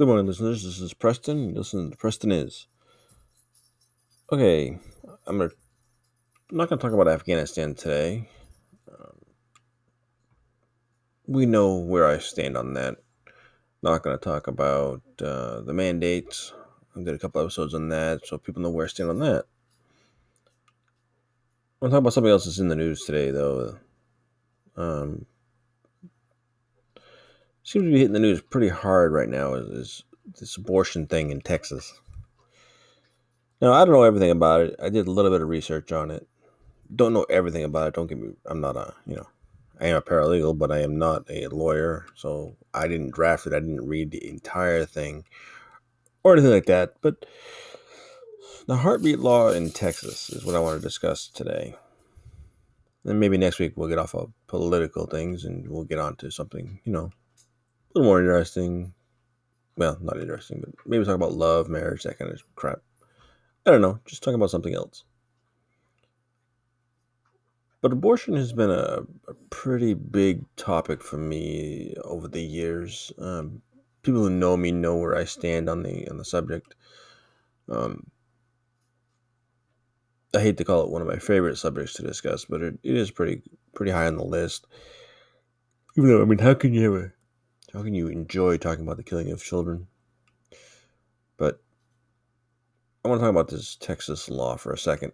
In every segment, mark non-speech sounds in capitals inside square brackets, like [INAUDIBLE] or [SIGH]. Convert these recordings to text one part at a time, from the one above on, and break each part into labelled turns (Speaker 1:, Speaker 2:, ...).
Speaker 1: Good morning, listeners. This is Preston. Listen, Preston is. Okay, I'm gonna. I'm not gonna talk about Afghanistan today. Um, we know where I stand on that. Not gonna talk about uh, the mandates. I did a couple episodes on that, so people know where I stand on that. I'm gonna talk about something else that's in the news today, though. Um, seems to be hitting the news pretty hard right now is, is this abortion thing in Texas. Now, I don't know everything about it. I did a little bit of research on it. Don't know everything about it. Don't get me, I'm not a, you know, I am a paralegal, but I am not a lawyer. So I didn't draft it. I didn't read the entire thing or anything like that. But the heartbeat law in Texas is what I want to discuss today. And maybe next week we'll get off of political things and we'll get on to something, you know, a little more interesting. Well, not interesting, but maybe talk about love, marriage, that kind of crap. I don't know. Just talking about something else. But abortion has been a, a pretty big topic for me over the years. Um, people who know me know where I stand on the on the subject. Um, I hate to call it one of my favorite subjects to discuss, but it, it is pretty pretty high on the list. Even though, I mean, how can you ever how can you enjoy talking about the killing of children? But I want to talk about this Texas law for a second.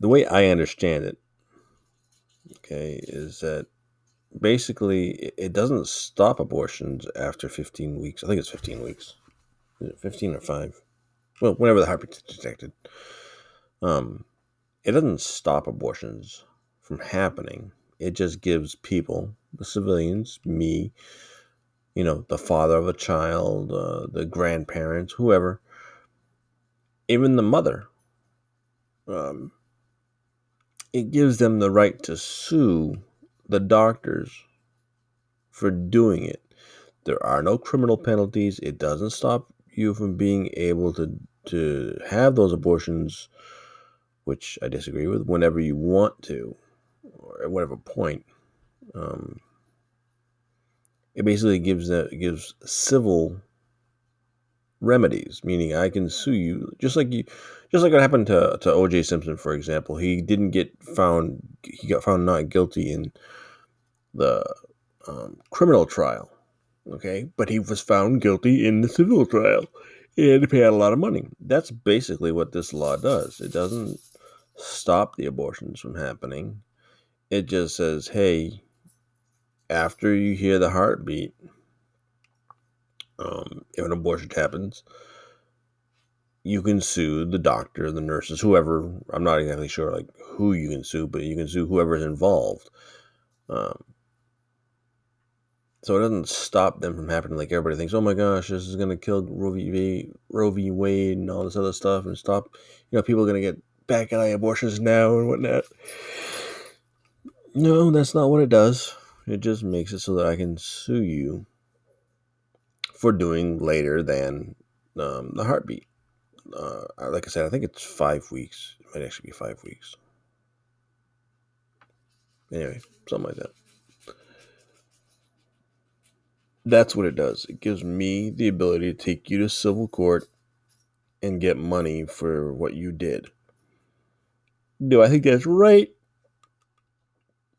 Speaker 1: The way I understand it, okay, is that basically it doesn't stop abortions after 15 weeks. I think it's 15 weeks. Is it 15 or 5? Well, whenever the heartbeat is detected. Um, it doesn't stop abortions from happening. It just gives people the civilians, me, you know, the father of a child, uh, the grandparents, whoever, even the mother. Um, it gives them the right to sue the doctors for doing it. There are no criminal penalties. It doesn't stop you from being able to to have those abortions, which I disagree with, whenever you want to, or at whatever point. Um, it basically gives that gives civil remedies, meaning I can sue you just like you, just like what happened to to O.J. Simpson, for example. He didn't get found; he got found not guilty in the um, criminal trial, okay, but he was found guilty in the civil trial, and he paid a lot of money. That's basically what this law does. It doesn't stop the abortions from happening. It just says, hey, after you hear the heartbeat, um, if an abortion happens, you can sue the doctor, the nurses, whoever. I'm not exactly sure like who you can sue, but you can sue whoever is involved. Um, so it doesn't stop them from happening. Like everybody thinks, oh my gosh, this is gonna kill Roe v. Roe v. Wade and all this other stuff, and stop. You know, people are gonna get back eye abortions now and whatnot. No, that's not what it does. It just makes it so that I can sue you for doing later than um, the heartbeat. Uh, like I said, I think it's five weeks. It might actually be five weeks. Anyway, something like that. That's what it does. It gives me the ability to take you to civil court and get money for what you did. Do I think that's right?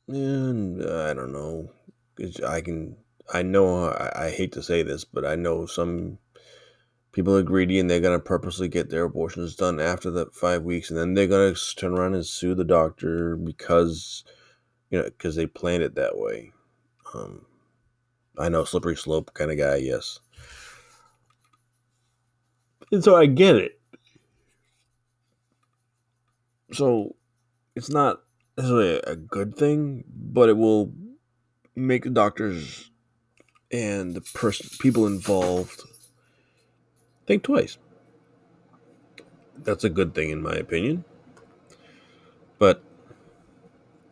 Speaker 1: And I don't know. I can. I know. I, I hate to say this, but I know some people are greedy and they're gonna purposely get their abortions done after the five weeks, and then they're gonna turn around and sue the doctor because you know because they planned it that way. Um, I know, slippery slope kind of guy. Yes. And so I get it. So it's not necessarily a good thing, but it will make the doctors and the person people involved think twice. That's a good thing in my opinion. But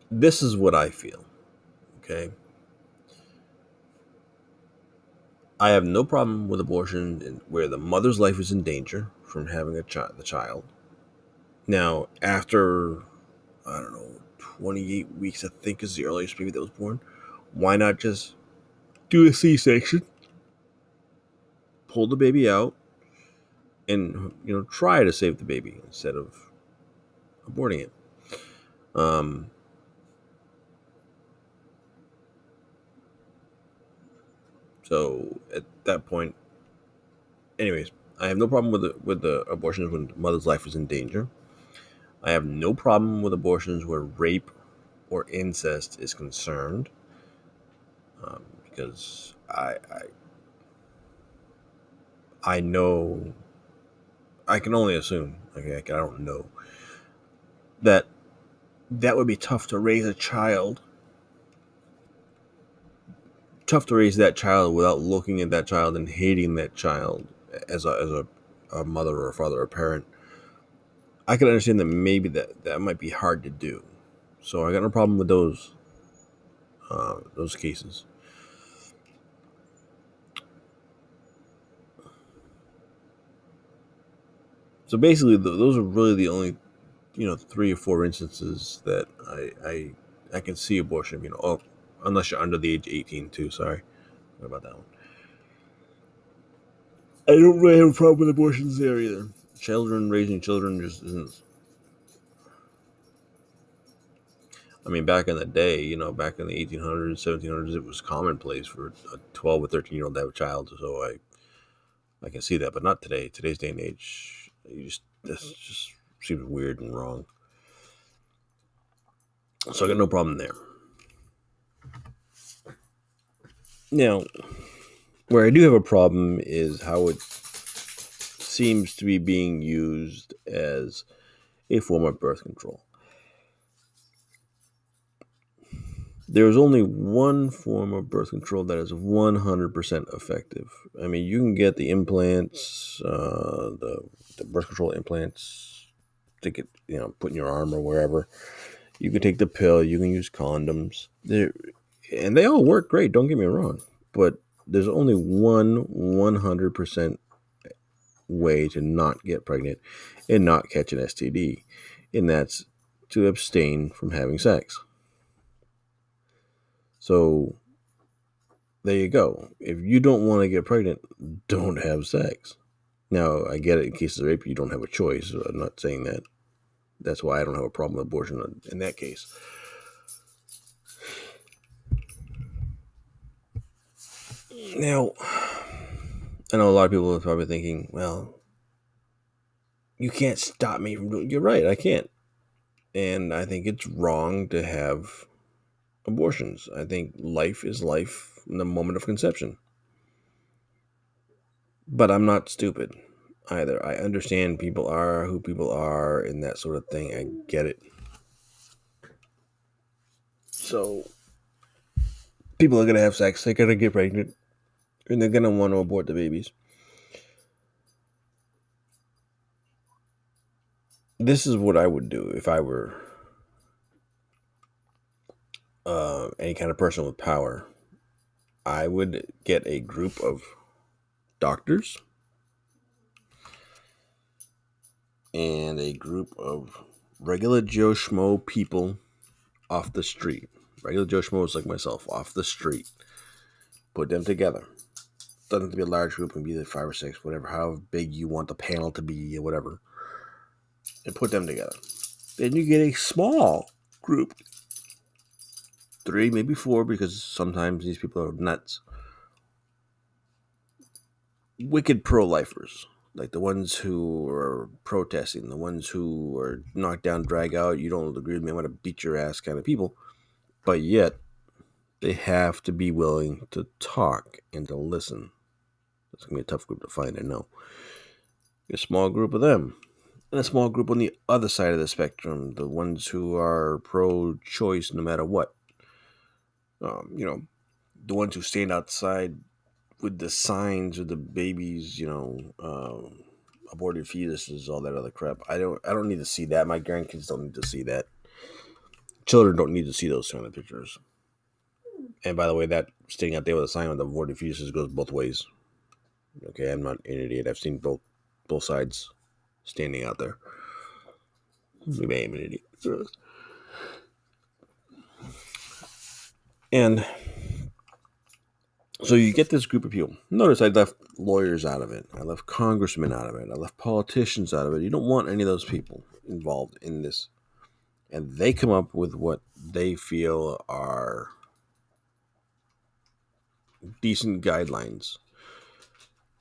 Speaker 1: this is what I feel. Okay? I have no problem with abortion where the mother's life is in danger from having a child the child. Now, after I don't know, 28 weeks, I think is the earliest baby that was born. Why not just do a C section? pull the baby out and you know try to save the baby instead of aborting it. Um, so at that point, anyways, I have no problem with the, with the abortions when the mother's life is in danger. I have no problem with abortions where rape or incest is concerned, um, because I, I I know I can only assume. Okay, I don't know that that would be tough to raise a child. Tough to raise that child without looking at that child and hating that child as a as a, a mother or a father or a parent. I can understand that maybe that that might be hard to do. So I got no problem with those uh, those cases. So basically, those are really the only, you know, three or four instances that I I, I can see abortion. You know, oh, unless you're under the age of 18 too. Sorry, what about that one? I don't really have a problem with abortions there either. Children raising children just isn't. I mean, back in the day, you know, back in the 1800s, 1700s, it was commonplace for a 12 or 13 year old to have a child. So I, I can see that, but not today. Today's day and age, you just this just seems weird and wrong. So I got no problem there. Now, where I do have a problem is how it seems to be being used as a form of birth control. there is only one form of birth control that is 100% effective. I mean, you can get the implants, uh, the, the birth control implants, to get, you know, put in your arm or wherever. You can take the pill, you can use condoms. They're, and they all work great, don't get me wrong. But there's only one 100% way to not get pregnant and not catch an STD, and that's to abstain from having sex. So there you go. If you don't want to get pregnant, don't have sex. Now, I get it in cases of rape, you don't have a choice. I'm not saying that. That's why I don't have a problem with abortion in that case. Now, I know a lot of people are probably thinking, well, you can't stop me from doing You're right, I can't. And I think it's wrong to have abortions. I think life is life in the moment of conception. But I'm not stupid either. I understand people are who people are and that sort of thing. I get it. So, people are going to have sex, they're going to get pregnant, and they're going to want to abort the babies. This is what I would do if I were uh, any kind of person with power, I would get a group of doctors and a group of regular Joe Schmo people off the street. Regular Joe Schmoes like myself off the street. Put them together. Doesn't have to be a large group, can be like five or six, whatever, however big you want the panel to be, or whatever. And put them together. Then you get a small group three, maybe four, because sometimes these people are nuts. Wicked pro lifers, like the ones who are protesting, the ones who are knocked down, drag out, you don't agree with me, I'm going to beat your ass kind of people. But yet, they have to be willing to talk and to listen. It's going to be a tough group to find, I know. A small group of them and a small group on the other side of the spectrum, the ones who are pro choice no matter what um, you know, the ones who stand outside with the signs of the babies, you know, um, aborted fetuses, all that other crap. I don't, I don't need to see that. My grandkids don't need to see that. Children don't need to see those kind of pictures. And by the way, that standing out there with a sign with the aborted fetuses goes both ways. Okay, I'm not an idiot. I've seen both both sides standing out there. Maybe I am an idiot. And So you get this group of people. Notice I left lawyers out of it. I left congressmen out of it. I left politicians out of it. You don't want any of those people involved in this. And they come up with what they feel are decent guidelines.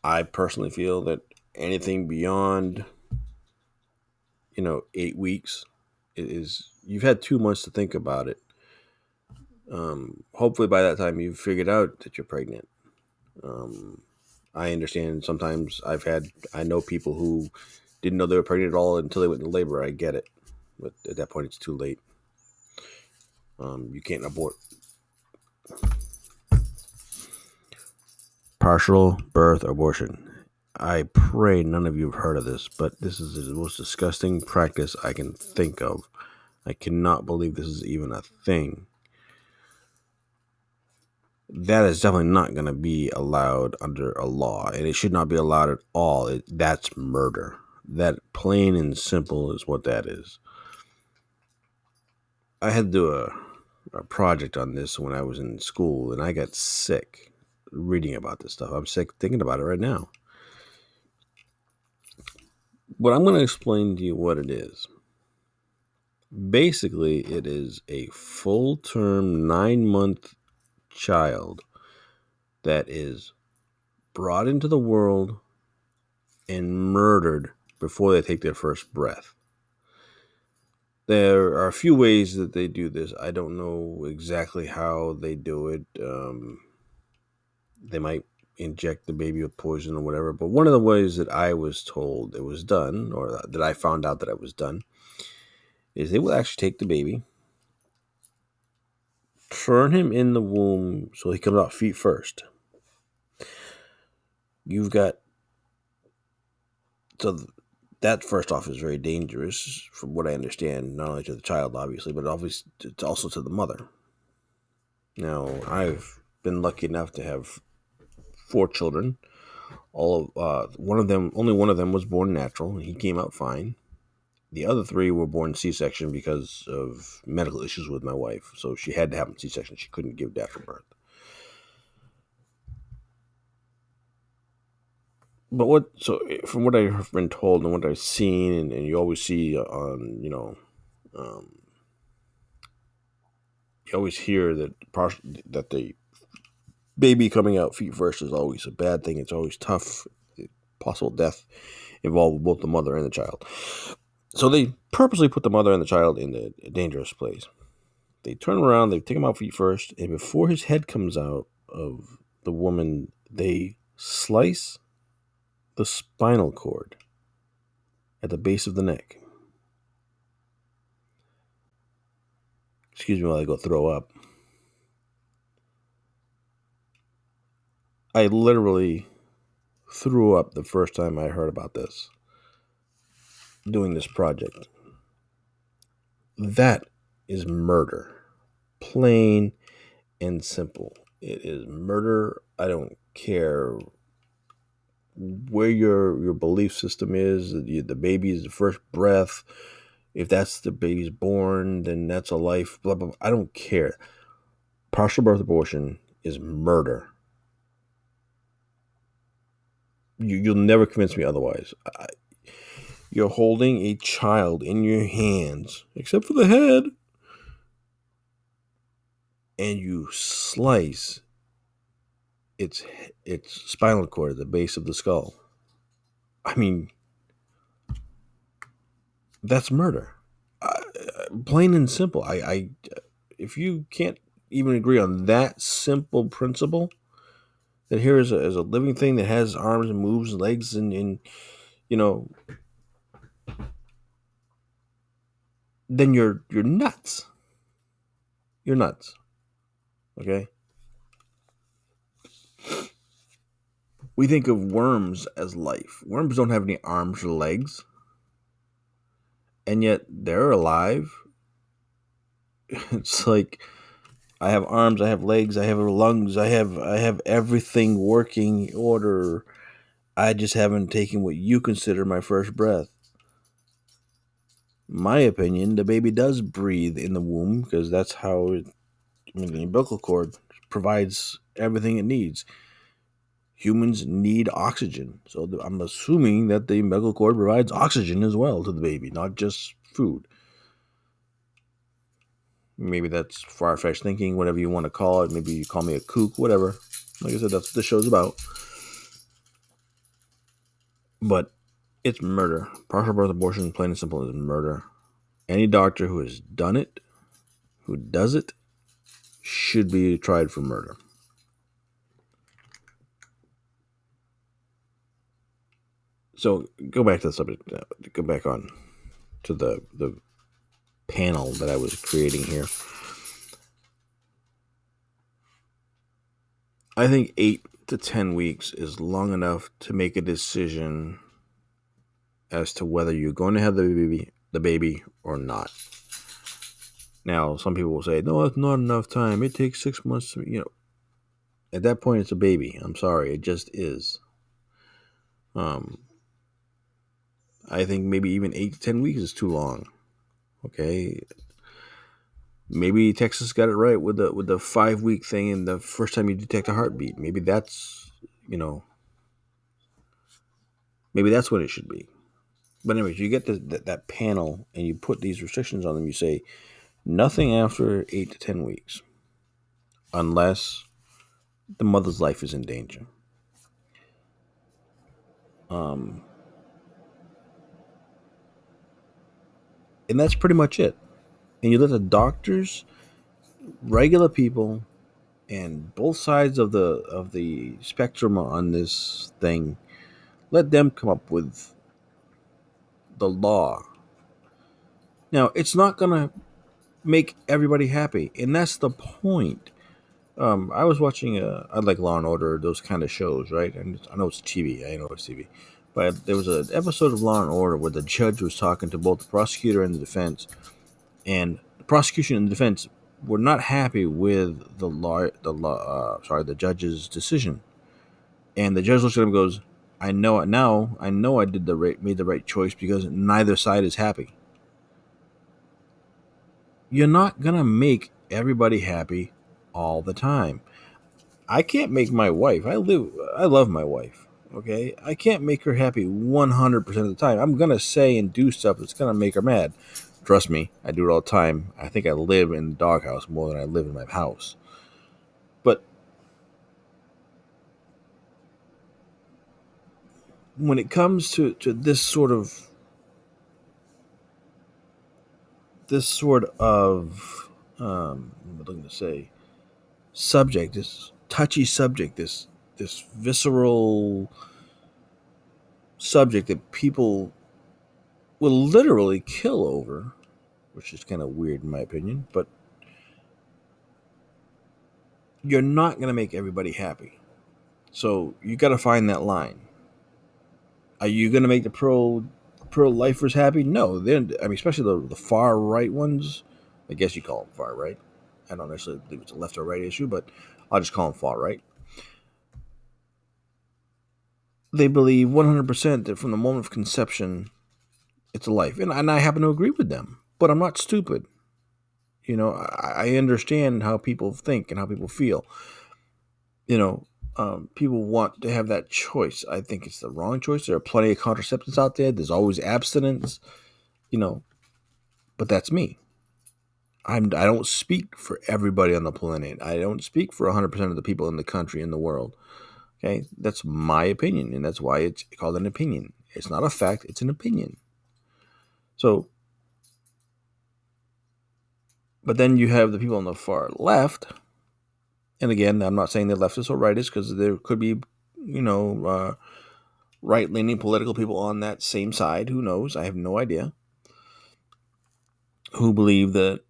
Speaker 1: I personally feel that anything beyond, you know, eight weeks is you've had two months to think about it. Um, hopefully, by that time, you've figured out that you're pregnant. Um, I understand sometimes I've had, I know people who didn't know they were pregnant at all until they went into labor. I get it. But at that point, it's too late. Um, you can't abort. Partial birth abortion. I pray none of you have heard of this, but this is the most disgusting practice I can think of. I cannot believe this is even a thing. That is definitely not going to be allowed under a law, and it should not be allowed at all. It, that's murder. That plain and simple is what that is. I had to do a, a project on this when I was in school, and I got sick reading about this stuff. I'm sick thinking about it right now. But I'm going to explain to you what it is. Basically, it is a full term, nine month child that is brought into the world and murdered before they take their first breath. There are a few ways that they do this. I don't know exactly how they do it. Um, they might inject the baby with poison or whatever. But one of the ways that I was told it was done, or that I found out that it was done, is they will actually take the baby, turn him in the womb so he comes out feet first. You've got so that first off is very dangerous, from what I understand, not only to the child, obviously, but obviously it's also to the mother. Now, I've been lucky enough to have four children. All of uh, one of them, only one of them was born natural, and he came out fine. The other three were born C-section because of medical issues with my wife, so she had to have a C-section. She couldn't give birth. But what? So from what I've been told and what I've seen, and, and you always see on, you know, um, you always hear that that the baby coming out feet first is always a bad thing. It's always tough. Possible death involved both the mother and the child. So they purposely put the mother and the child in a dangerous place. They turn around, they take him out feet first, and before his head comes out of the woman, they slice the spinal cord at the base of the neck. Excuse me while I go throw up. I literally threw up the first time I heard about this, doing this project. That is murder. Plain and simple. It is murder. I don't care where your your belief system is. The, the baby is the first breath. If that's the baby's born, then that's a life. Blah blah. blah. I don't care. Partial birth abortion is murder. You, you'll never convince me otherwise. I, you're holding a child in your hands, except for the head, and you slice its its spinal cord at the base of the skull. I mean, that's murder, uh, plain and simple. I, I, if you can't even agree on that simple principle, that here is a, is a living thing that has arms and moves legs and, and you know then you're you're nuts. You're nuts. Okay? We think of worms as life. Worms don't have any arms or legs. And yet they're alive. [LAUGHS] It's like I have arms, I have legs, I have lungs, I have I have everything working order. I just haven't taken what you consider my first breath. My opinion, the baby does breathe in the womb because that's how it, I mean, the umbilical cord provides everything it needs. Humans need oxygen, so I'm assuming that the umbilical cord provides oxygen as well to the baby, not just food. Maybe that's far fetched thinking, whatever you want to call it. Maybe you call me a kook, whatever. Like I said, that's what the show's about. But it's murder. Partial birth abortion, plain and simple, is murder. Any doctor who has done it, who does it, should be tried for murder. So go back to the subject. Uh, go back on to the the panel that I was creating here. I think eight to 10 weeks is long enough to make a decision as to whether you're going to have the baby, the baby or not. Now, some people will say, no, it's not enough time. It takes six months to, you know, at that point, it's a baby. I'm sorry. It just is. Um, I think maybe even eight to 10 weeks is too long. Okay. Maybe Texas got it right with the with the five week thing and the first time you detect a heartbeat. Maybe that's you know maybe that's what it should be. But anyways, you get the, the, that panel and you put these restrictions on them. You say nothing after eight to ten weeks, unless the mother's life is in danger. Um, and that's pretty much it. And you let the doctors, regular people, and both sides of the of the spectrum on this thing, let them come up with the law. Now, it's not gonna make everybody happy, and that's the point. Um, I was watching, uh, I like Law and Order, those kind of shows, right? And I know it's TV. I know it's TV. But there was an episode of Law and Order where the judge was talking to both the prosecutor and the defense, and the prosecution and the defense were not happy with the law, the law, uh, sorry, the judge's decision. And the judge looks at him and goes, "I know it now. I know I did the right, made the right choice because neither side is happy." You're not gonna make everybody happy all the time. I can't make my wife. I live. I love my wife. Okay, I can't make her happy 100% of the time. I'm gonna say and do stuff that's gonna make her mad. Trust me, I do it all the time. I think I live in the doghouse more than I live in my house. But when it comes to, to this sort of this sort of um, what am I looking to say subject, this touchy subject, this this visceral subject that people will literally kill over, which is kind of weird in my opinion, but you're not going to make everybody happy. So you got to find that line. Are you going to make the pro pro lifers happy? No, then I mean, especially the the far right ones. I guess you call them far right. I don't necessarily believe it's a left or right issue, but I'll just call them far right they believe 100% that from the moment of conception, it's a life. And, and I happen to agree with them, but I'm not stupid. You know, I, I understand how people think and how people feel. You know, um, people want to have that choice. I think it's the wrong choice. There are plenty of contraceptives out there. There's always abstinence, you know, but that's me. I'm, I don't speak for everybody on the planet. I don't speak for 100% of the people in the country, in the world. Okay, that's my opinion, and that's why it's called an opinion. It's not a fact, it's an opinion. So, but then you have the people on the far left, and again, I'm not saying they're leftists or rightists because there could be, you know, uh, right leaning political people on that same side. Who knows? I have no idea. Who believe that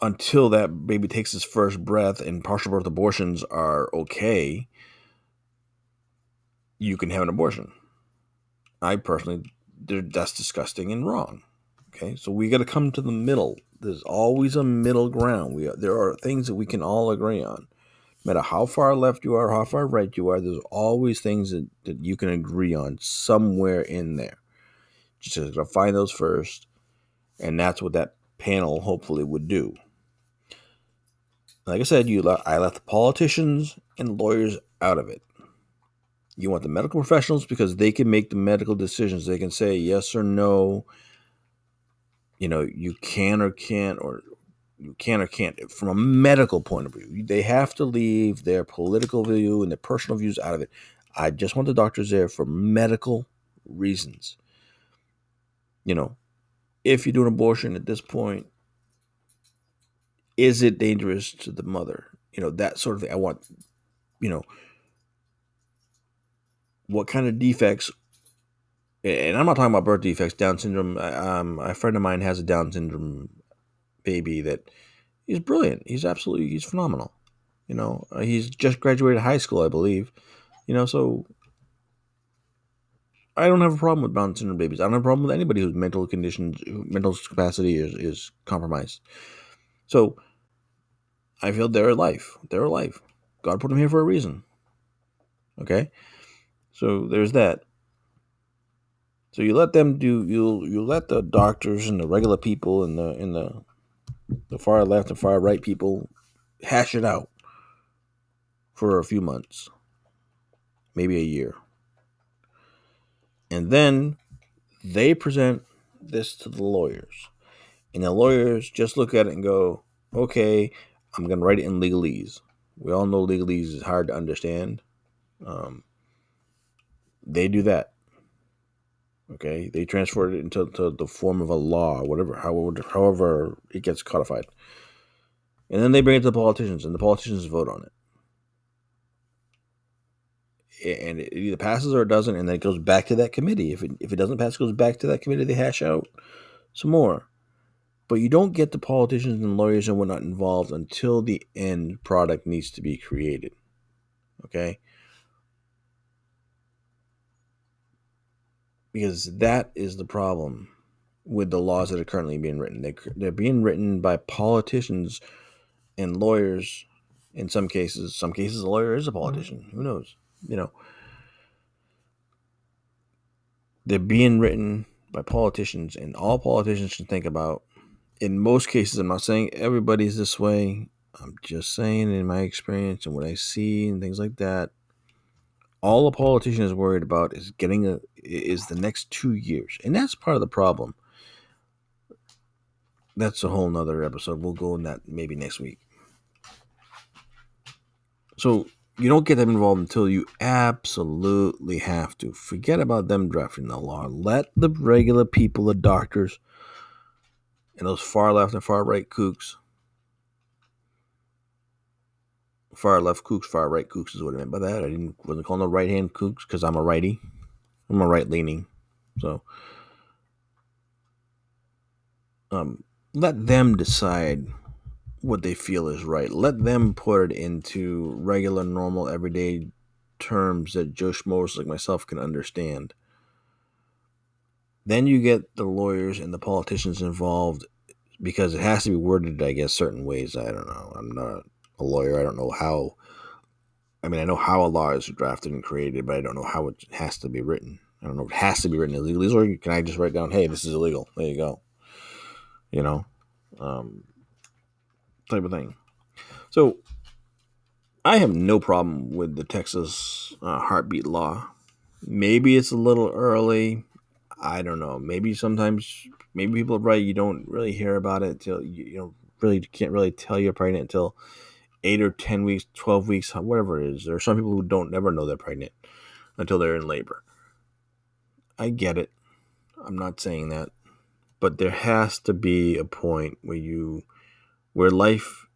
Speaker 1: until that baby takes its first breath and partial birth abortions are okay, you can have an abortion. I personally, that's disgusting and wrong. Okay, so we got to come to the middle. There's always a middle ground. We there are things that we can all agree on. No matter how far left you are, how far right you are, there's always things that, that you can agree on somewhere in there. Just gotta find those first, and that's what that panel hopefully would do. Like I said, you I left the politicians and lawyers out of it. You want the medical professionals because they can make the medical decisions. They can say yes or no. You know, you can or can't, or you can or can't from a medical point of view. They have to leave their political view and their personal views out of it. I just want the doctors there for medical reasons. You know, if you do an abortion at this point, is it dangerous to the mother? You know, that sort of thing. I want, you know, what kind of defects and I'm not talking about birth defects, Down syndrome. Um, a friend of mine has a Down syndrome baby that he's brilliant. He's absolutely he's phenomenal. You know, uh, he's just graduated high school, I believe. You know, so I don't have a problem with Down syndrome babies. I don't have a problem with anybody whose mental conditions, mental capacity is, is compromised. So I feel they're alive. They're alive. God put them here for a reason. Okay, so there's that. So you let them do you'll you let the doctors and the regular people and the and the the far left and far right people hash it out for a few months, maybe a year. And then they present this to the lawyers. And the lawyers just look at it and go, okay, I'm going to write it in legalese. We all know legalese is hard to understand. Um, they do that. Okay, they transfer it into the form of a law, whatever, however, however it gets codified, and then they bring it to the politicians, and the politicians vote on it, and it either passes or it doesn't, and then it goes back to that committee. If it if it doesn't pass, it goes back to that committee. They hash out some more, but you don't get the politicians and lawyers and whatnot involved until the end product needs to be created. Okay. Because that is the problem with the laws that are currently being written. They, they're being written by politicians and lawyers. In some cases, some cases, a lawyer is a politician. Mm-hmm. Who knows? You know, they're being written by politicians, and all politicians should think about. In most cases, I'm not saying everybody's this way. I'm just saying, in my experience and what I see and things like that, all a politician is worried about is getting a is the next two years, and that's part of the problem. That's a whole nother episode. We'll go in that maybe next week. So you don't get them involved until you absolutely have to. Forget about them drafting the law. Let the regular people, the doctors, and those far left and far right kooks far left kooks, far right kooks is what I meant by that. I didn't wasn't calling the right hand kooks because I'm a righty. I'm a right leaning, so um, let them decide what they feel is right. Let them put it into regular, normal, everyday terms that Joe Schmoes like myself can understand. Then you get the lawyers and the politicians involved because it has to be worded, I guess, certain ways. I don't know. I'm not a lawyer. I don't know how. I mean, I know how a law is drafted and created, but I don't know how it has to be written. I don't know if it has to be written illegally, or can I just write down, "Hey, this is illegal." There you go. You know, um, type of thing. So, I have no problem with the Texas uh, heartbeat law. Maybe it's a little early. I don't know. Maybe sometimes, maybe people are right. You don't really hear about it till you, you know really can't really tell you're pregnant until eight or ten weeks, twelve weeks, whatever it is. There are some people who don't never know they're pregnant until they're in labor. I get it. I'm not saying that. But there has to be a point where you where life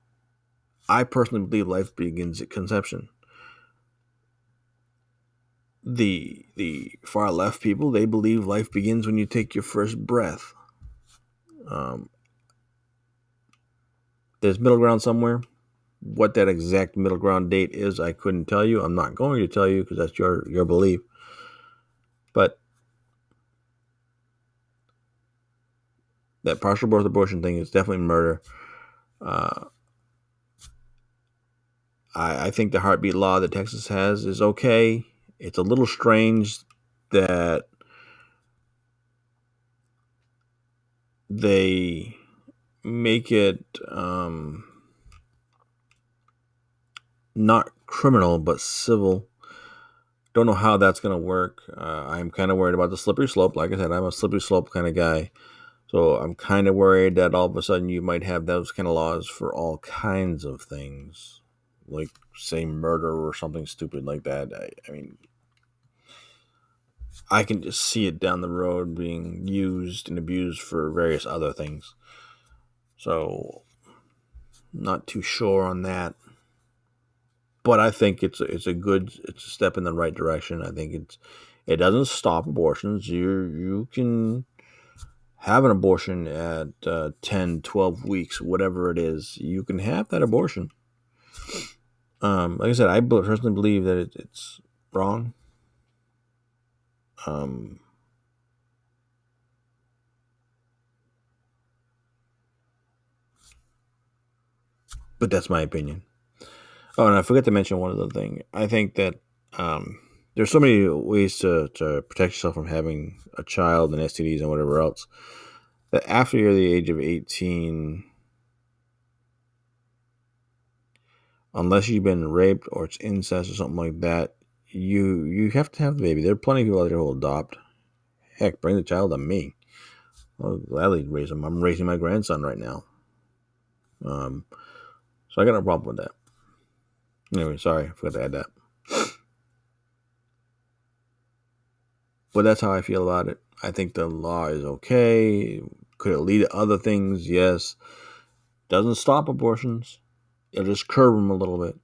Speaker 1: I personally believe life begins at conception. The the far left people, they believe life begins when you take your first breath. Um, there's middle ground somewhere. What that exact middle ground date is, I couldn't tell you. I'm not going to tell you because that's your your belief. But that partial birth abortion thing is definitely murder. Uh, I, I think the heartbeat law that Texas has is okay. It's a little strange that they make it um, not criminal but civil. Don't know how that's to work. Uh, I'm kind of worried about the slippery slope. Like I said, I'm a slippery slope kind of guy. So I'm kind of worried that all of a sudden you might have those kind of laws for all kinds of things, like say murder or something stupid like that. I, I mean, I can just see it down the road being used and abused for various other things. So, not too sure on that. But I think it's a, it's a good it's a step in the right direction. I think it's it doesn't stop abortions. You you can have an abortion at uh, 10, 12 weeks, whatever it is. You can have that abortion. Um, like I said, I personally believe that it, it's wrong. Um, but that's my opinion. Oh, and I forgot to mention one other thing. I think that um, there's so many ways to, to protect yourself from having a child and STDs and whatever else that after you're the age of 18, unless you've been raped or it's incest or something like that, you you have to have the baby. There are plenty of people out there who will adopt. Heck, bring the child to me. I'll gladly raise him. I'm raising my grandson right now. Um, so I got no problem with that. Anyway, sorry, I forgot to add that. But that's how I feel about it. I think the law is okay. Could it lead to other things? Yes. Doesn't stop abortions. It'll just curb them a little bit.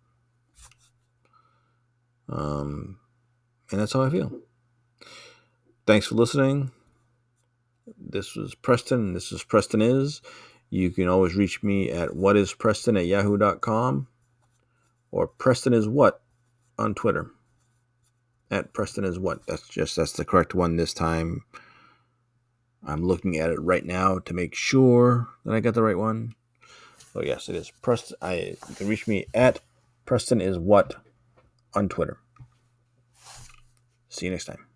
Speaker 1: Um, and that's how I feel. Thanks for listening. This was Preston. This is Preston Is. You can always reach me at whatispreston at yahoo.com or Preston is what on Twitter. At Preston is what. That's just that's the correct one this time. I'm looking at it right now to make sure that I got the right one. Oh yes, it is Preston. I you can reach me at Preston is what on Twitter. See you next time.